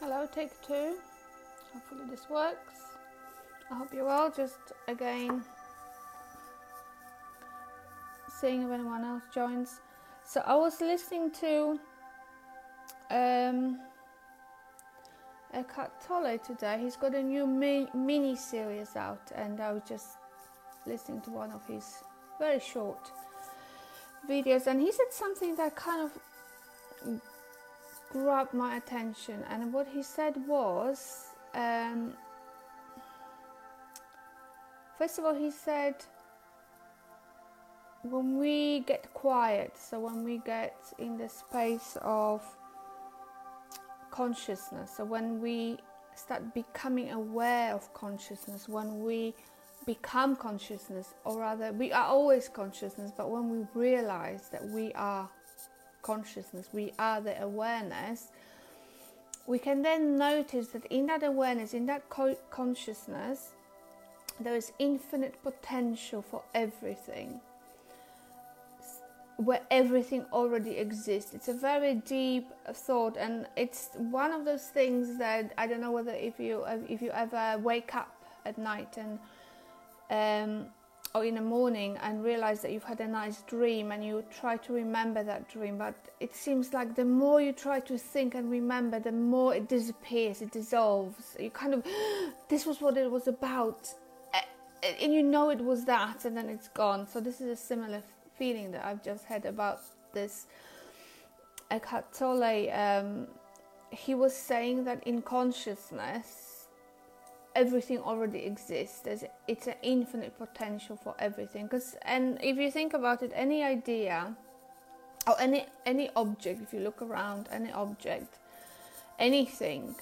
Hello, take two. Hopefully, this works. I hope you're well. Just again, seeing if anyone else joins. So, I was listening to um, Eckhart Tolle today. He's got a new mi- mini series out, and I was just listening to one of his very short videos, and he said something that kind of grabbed my attention. And what he said was, um, first of all, he said, when we get quiet, so when we get in the space of consciousness, so when we start becoming aware of consciousness, when we become consciousness, or rather, we are always consciousness, but when we realize that we are consciousness, we are the awareness, we can then notice that in that awareness, in that co- consciousness, there is infinite potential for everything where everything already exists. It's a very deep thought, and it's one of those things that I don't know whether if you if you ever wake up at night and um, or in the morning and realize that you've had a nice dream and you try to remember that dream, but it seems like the more you try to think and remember, the more it disappears, it dissolves. You kind of this was what it was about, and you know it was that, and then it's gone. So this is a similar feeling that I've just had about this Eckhart Tolle. Um, he was saying that in consciousness, everything already exists. There's, it's an infinite potential for everything. Because, and if you think about it, any idea or any any object, if you look around, any object, anything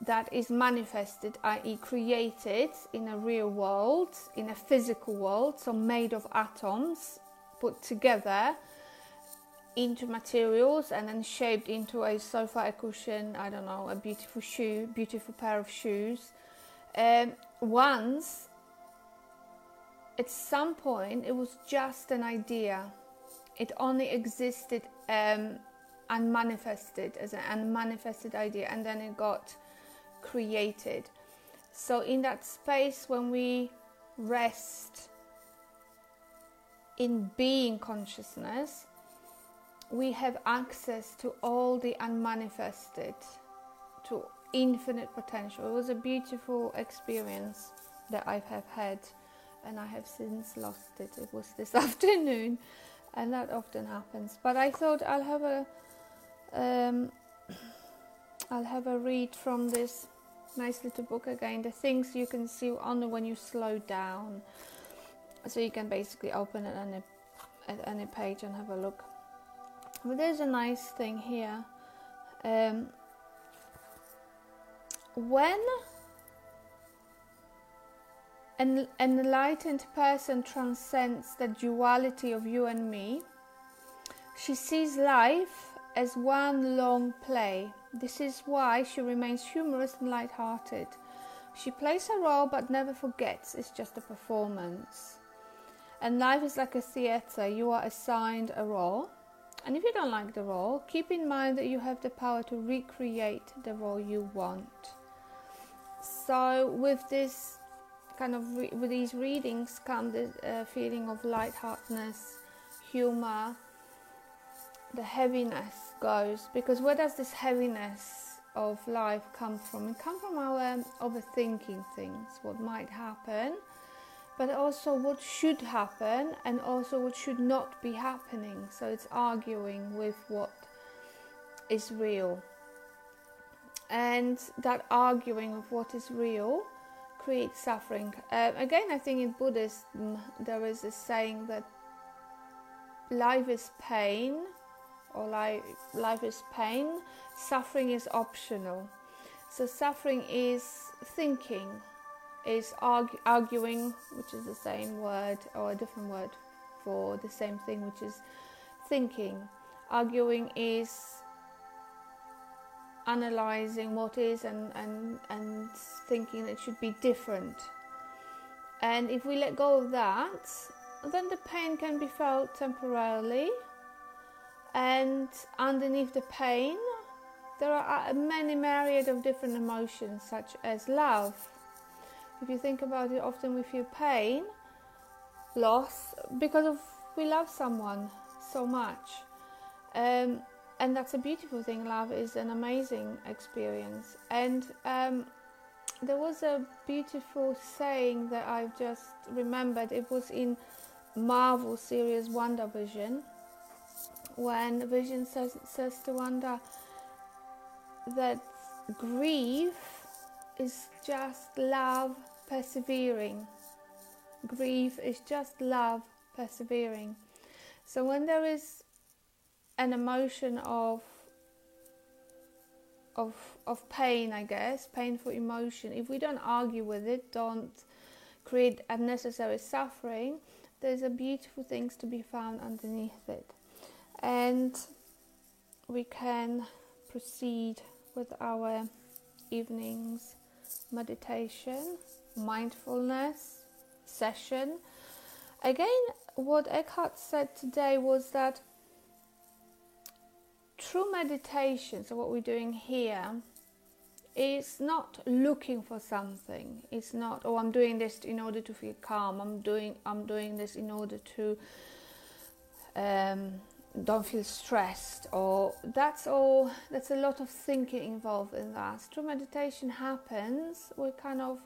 that is manifested, i.e., created in a real world, in a physical world, so made of atoms, put together into materials and then shaped into a sofa, a cushion, I don't know, a beautiful shoe, beautiful pair of shoes. Um, once, at some point, it was just an idea. It only existed um, unmanifested as an unmanifested idea, and then it got created. So, in that space, when we rest in being consciousness, we have access to all the unmanifested, to infinite potential. It was a beautiful experience that I have had, and I have since lost it. It was this afternoon, and that often happens. But I thought I'll have a, um, I'll have a read from this nice little book again. The things you can see only when you slow down so you can basically open it on a, at any page and have a look but there's a nice thing here um, when an enlightened person transcends the duality of you and me she sees life as one long play. This is why she remains humorous and light-hearted. She plays her role but never forgets. It's just a performance. And life is like a theatre, you are assigned a role. And if you don't like the role, keep in mind that you have the power to recreate the role you want. So, with this kind of re- with these readings come the uh, feeling of lightheartedness, humor, the heaviness goes because where does this heaviness of life come from? It comes from our um, overthinking things, what might happen, but also what should happen and also what should not be happening. So it's arguing with what is real. And that arguing of what is real creates suffering. Uh, again, I think in Buddhism there is a saying that life is pain, or life, life is pain, suffering is optional. So, suffering is thinking, is argue, arguing, which is the same word or a different word for the same thing, which is thinking. Arguing is analyzing what is and, and, and thinking it should be different. And if we let go of that, then the pain can be felt temporarily. And underneath the pain, there are uh, many myriad of different emotions, such as love. If you think about it, often we feel pain, loss, because of we love someone so much. Um, and that's a beautiful thing. Love is an amazing experience. And um, there was a beautiful saying that I've just remembered. It was in Marvel series WandaVision when Vision says, says to Wanda that grief is just love persevering. Grief is just love persevering. So when there is an emotion of of of pain, I guess, painful emotion, if we don't argue with it, don't create unnecessary suffering, there's a beautiful things to be found underneath it. And we can proceed with our evening's meditation, mindfulness session. Again, what Eckhart said today was that true meditation, so what we're doing here, is not looking for something. It's not, oh, I'm doing this in order to feel calm. I'm doing, I'm doing this in order to um, don't feel stressed. Or that's all. That's a lot of thinking involved in that. True meditation happens. We kind of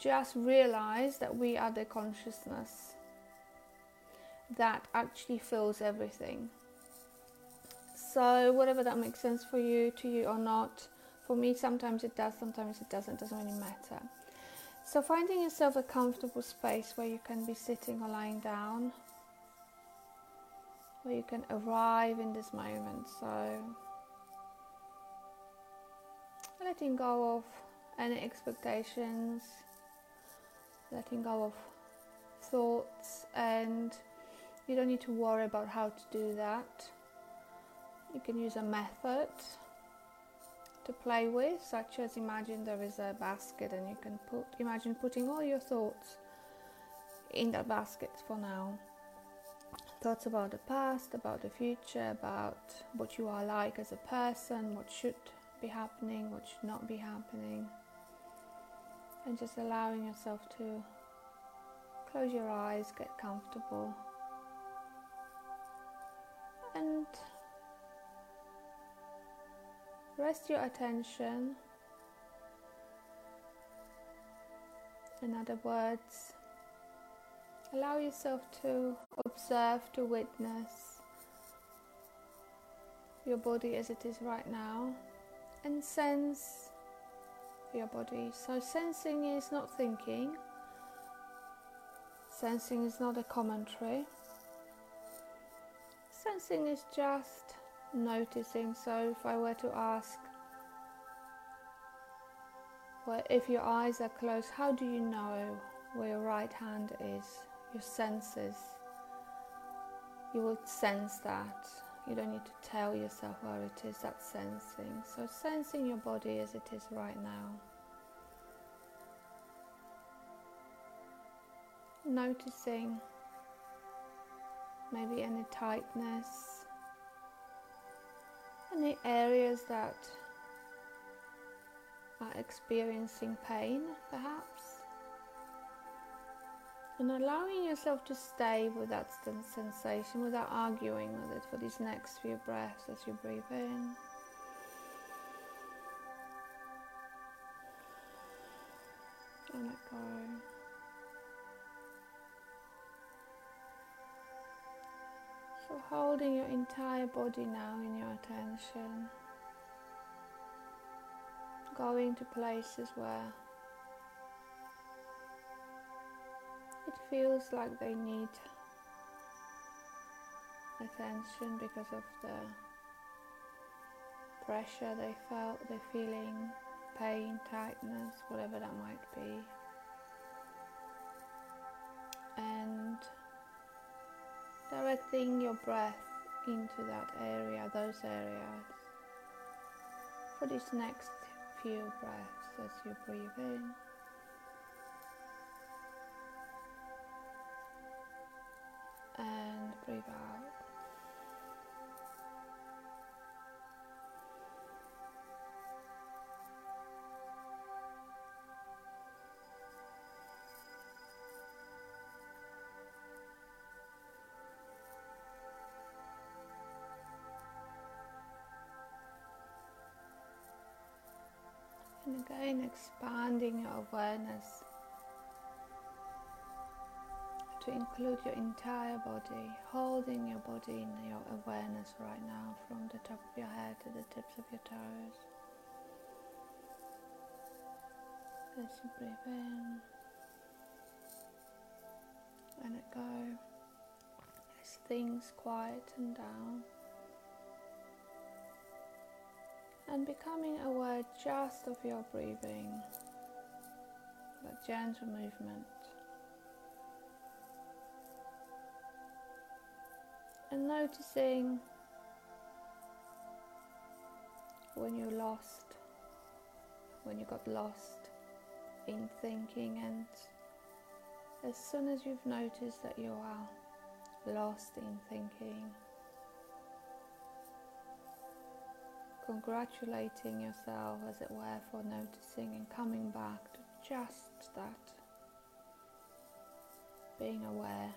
just realize that we are the consciousness that actually fills everything. So, whatever that makes sense for you, to you or not, for me, sometimes it does, sometimes it doesn't, it doesn't really matter. So, finding yourself a comfortable space where you can be sitting or lying down, where you can arrive in this moment. So, letting go of any expectations, letting go of thoughts and you don't need to worry about how to do that. You can use a method to play with, such as imagine there is a basket and you can put, imagine putting all your thoughts in that basket for now. Thoughts about the past, about the future, about what you are like as a person, what should be happening, what should not be happening. And just allowing yourself to close your eyes, get comfortable and rest your attention. In other words, allow yourself to observe, to witness your body as it is right now and sense your body. So, sensing is not thinking, sensing is not a commentary. Sensing is just noticing. So if I were to ask, well, if your eyes are closed, how do you know where your right hand is? Your senses. You will sense that. You don't need to tell yourself where it is. That's sensing. So sensing your body as it is right now. Noticing maybe any tightness, any areas that are experiencing pain perhaps. And allowing yourself to stay with that sensation without arguing with it for these next few breaths as you breathe in. And let go. Holding your entire body now in your attention, going to places where it feels like they need attention because of the pressure they felt, they're feeling pain, tightness, whatever that might be. Directing your breath into that area, those areas, for these next few breaths as you breathe in. Again, expanding your awareness to include your entire body, holding your body in your awareness right now from the top of your head to the tips of your toes. As you breathe in and let go as things quieten down. And becoming aware just of your breathing, that gentle movement. And noticing when you're lost, when you got lost in thinking, and as soon as you've noticed that you are lost in thinking, congratulating yourself, as it were, for noticing and coming back to just that, being aware.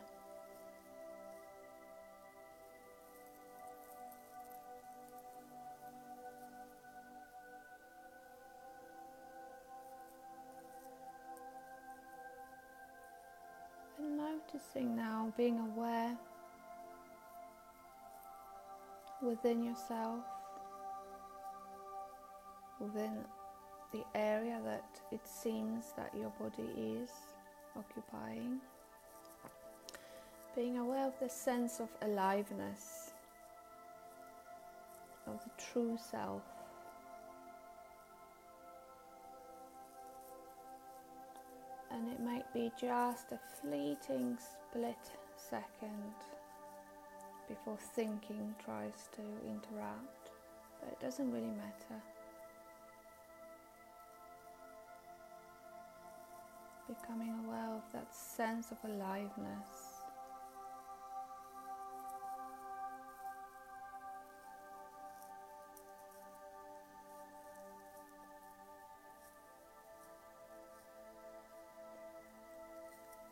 And noticing now, being aware within yourself within the area that it seems that your body is occupying. Being aware of the sense of aliveness, of the true self. And it might be just a fleeting split second before thinking tries to interrupt, but it doesn't really matter. Becoming aware of that sense of aliveness.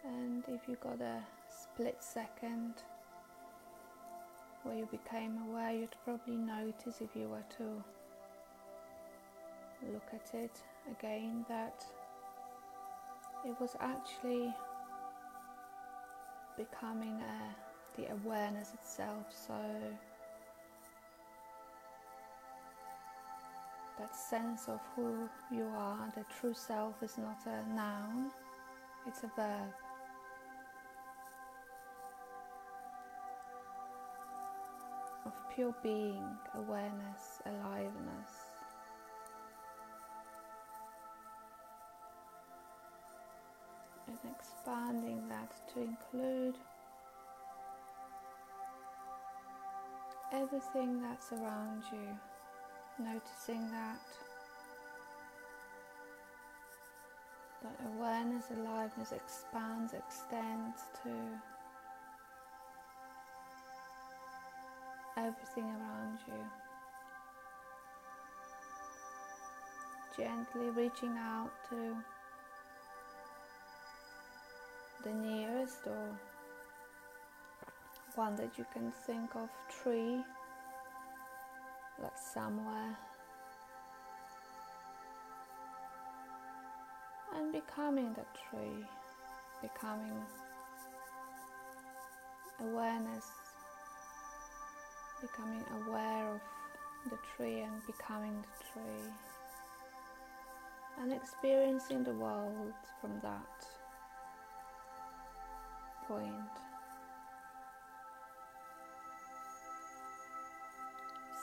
And if you got a split second where you became aware, you'd probably notice if you were to look at it again that it was actually becoming uh, the awareness itself. So that sense of who you are, the true self, is not a noun, it's a verb. Of pure being, awareness, aliveness. Expanding that to include everything that's around you, noticing that that awareness, aliveness expands, extends to everything around you. Gently reaching out to the nearest or one that you can think of tree that's somewhere. And becoming the tree becoming awareness becoming aware of the tree and becoming the tree. And experiencing the world from that point.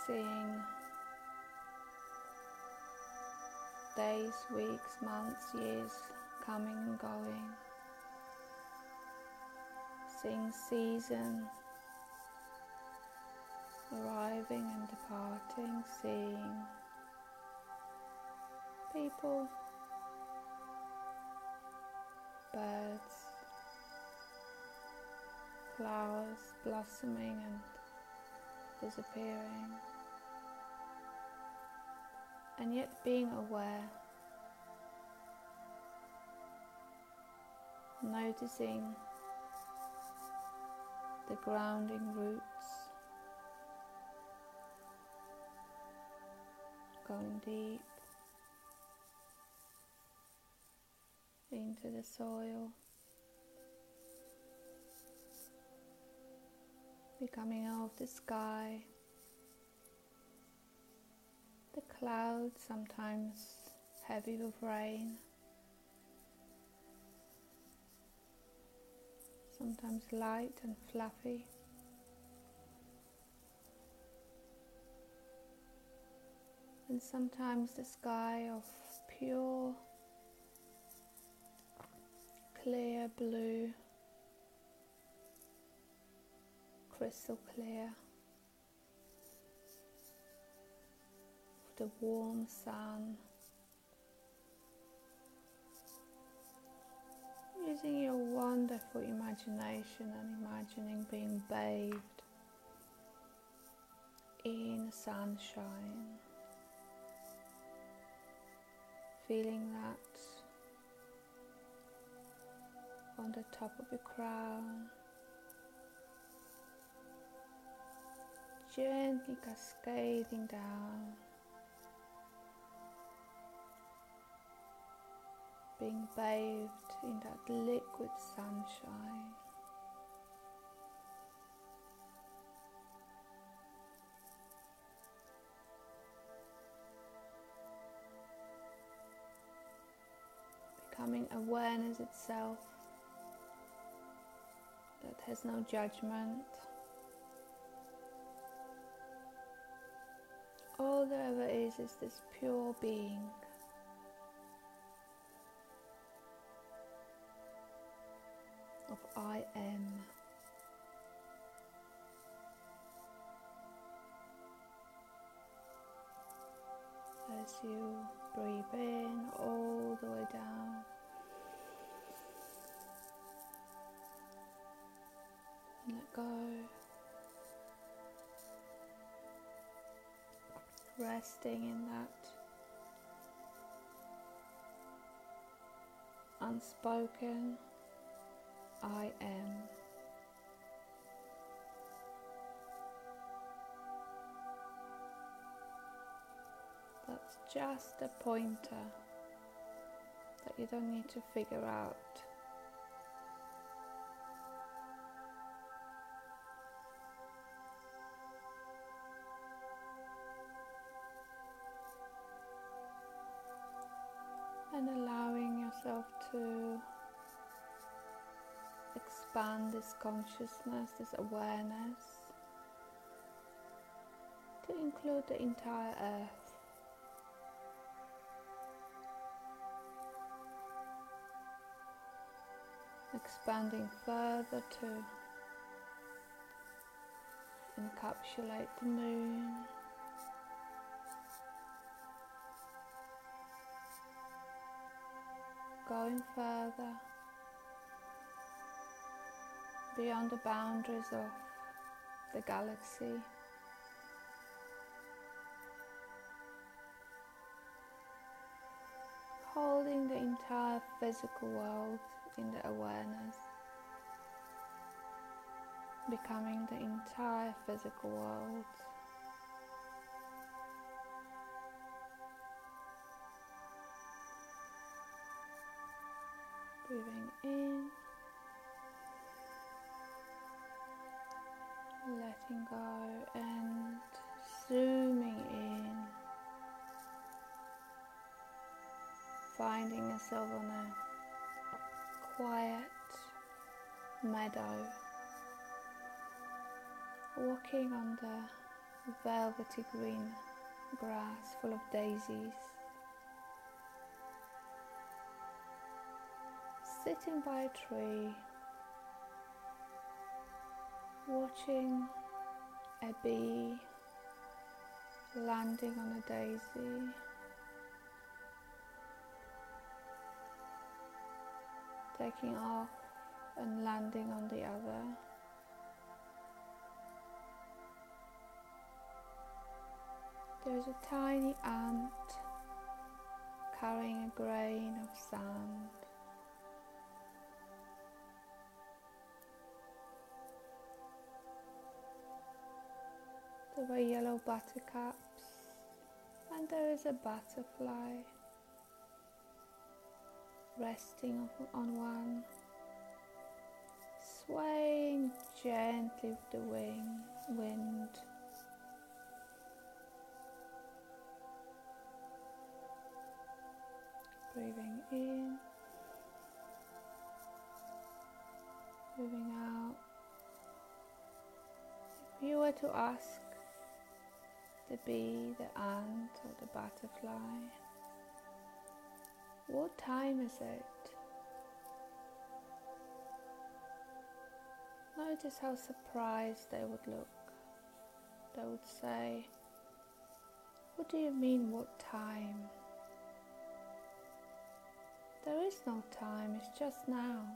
Seeing days, weeks, months, years coming and going. Seeing season arriving and departing, seeing people, flowers blossoming and disappearing, and yet being aware, noticing the grounding roots. Going deep into the soil, becoming out of the sky, the clouds, sometimes heavy with rain. sometimes light and fluffy. And sometimes the sky of pure, clear blue, crystal clear, the warm sun. using your wonderful imagination and imagining being bathed in sunshine, feeling that on the top of your crown, gently cascading down. being bathed in that liquid sunshine. Becoming awareness itself that has no judgment. All there ever is is this pure being. Resting in that unspoken I am. That's just a pointer that you don't need to figure out. Expand this consciousness, this awareness, to include the entire earth. Expanding further to encapsulate the moon. Going further beyond the boundaries of the galaxy. Holding the entire physical world in the awareness, becoming the entire physical world. Breathing in. Letting go and zooming in, finding yourself on a quiet meadow, walking on the velvety green grass full of daisies. Sitting by a tree. Watching a bee landing on a daisy. Taking off and landing on the other. There's a tiny ant carrying a grain of sand. Were yellow buttercups, and there is a butterfly. resting on one, swaying gently with the wing, wind. Breathing in, breathing out. If you were to ask the bee, the ant, or the butterfly, what time is it? Notice how surprised they would look. They would say, What do you mean, what time? There is no time, it's just now.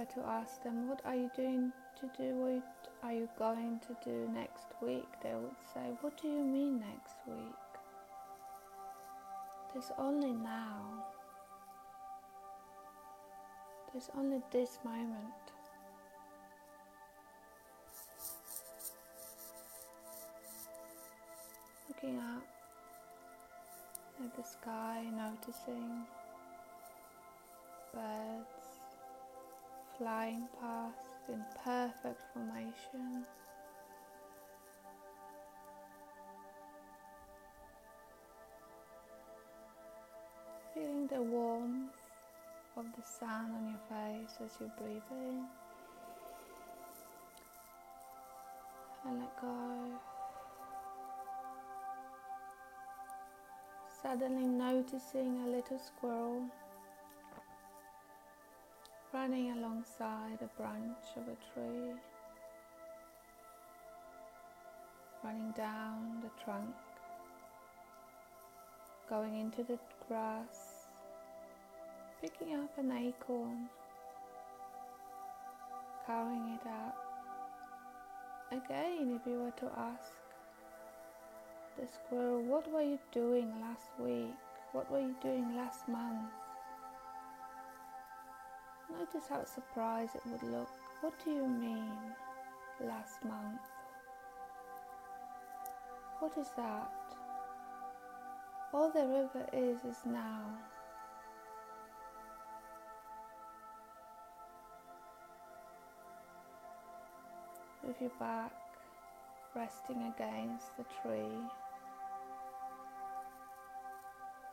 Were to ask them, What are you doing to do? What are you going to do next week? They would say, What do you mean next week? There's only now. There's only this moment. Looking up at the sky, noticing birds flying past in perfect formation. Feeling the warmth of the sun on your face as you breathe in and let go. Suddenly noticing a little squirrel running alongside a branch of a tree, running down the trunk, going into the grass, picking up an acorn, carrying it out. Again, if you were to ask the squirrel, what were you doing last week? What were you doing last month? Notice how surprised it would look. What do you mean, last month? What is that? All the river is is now. With your back resting against the tree,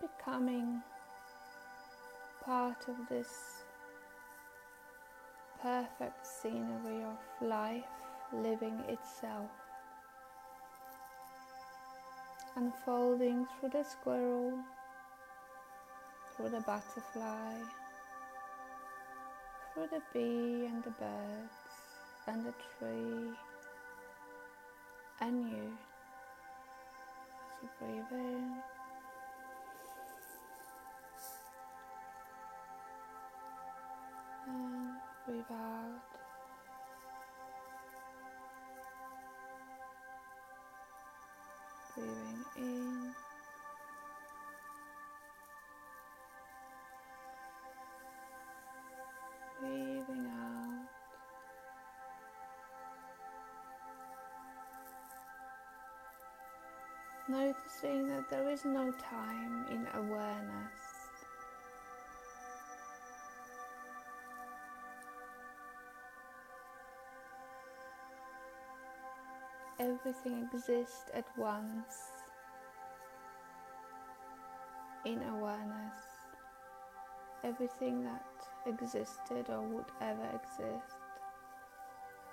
becoming part of this perfect scenery of life living itself, unfolding through the squirrel, through the butterfly, through the bee and the birds and the tree and you you breathe in. Breathe out. Breathing in. Breathing out. Noticing that there is no time in awareness. Everything exists at once in awareness. Everything that existed or would ever exist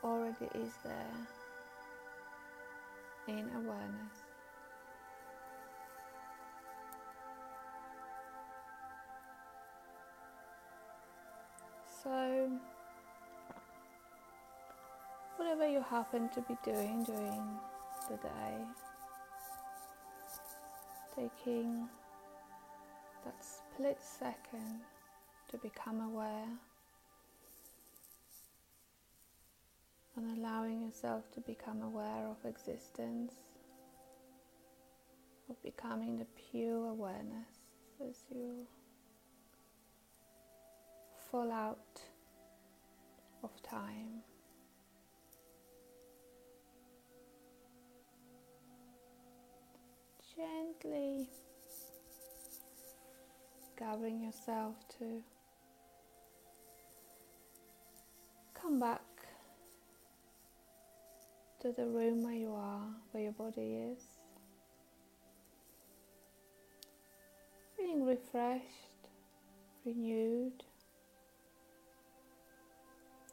already is there in awareness. So happen to be doing during the day, taking that split second to become aware and allowing yourself to become aware of existence, of becoming the pure awareness as you fall out of time. Gently gathering yourself to come back to the room where you are, where your body is. Feeling refreshed, renewed,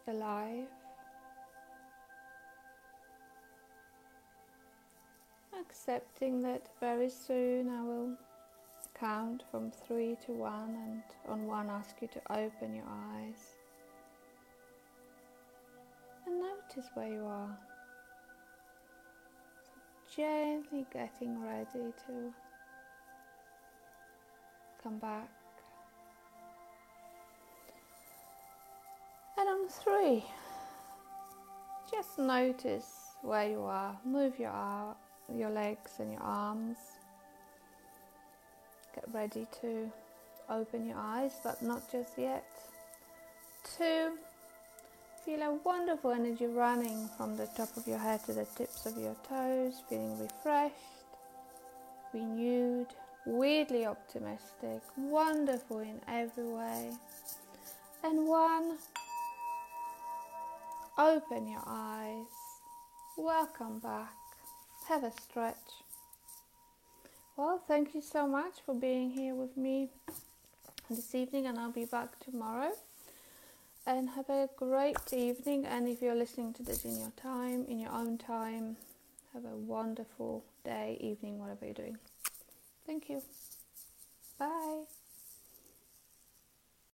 alive. Accepting that very soon I will count from three to one, and on one, ask you to open your eyes and notice where you are. So gently getting ready to come back. And on three, just notice where you are. Move your, your legs and your arms. Get ready to open your eyes, but not just yet. Two, feel a wonderful energy running from the top of your head to the tips of your toes, feeling refreshed, renewed, weirdly optimistic, wonderful in every way. And one, open your eyes, welcome back, have a stretch. Well, thank you so much for being here with me this evening, and I'll be back tomorrow. And have a great evening. And if you're listening to this in your time, in your own time, have a wonderful day, evening, whatever you're doing. Thank you.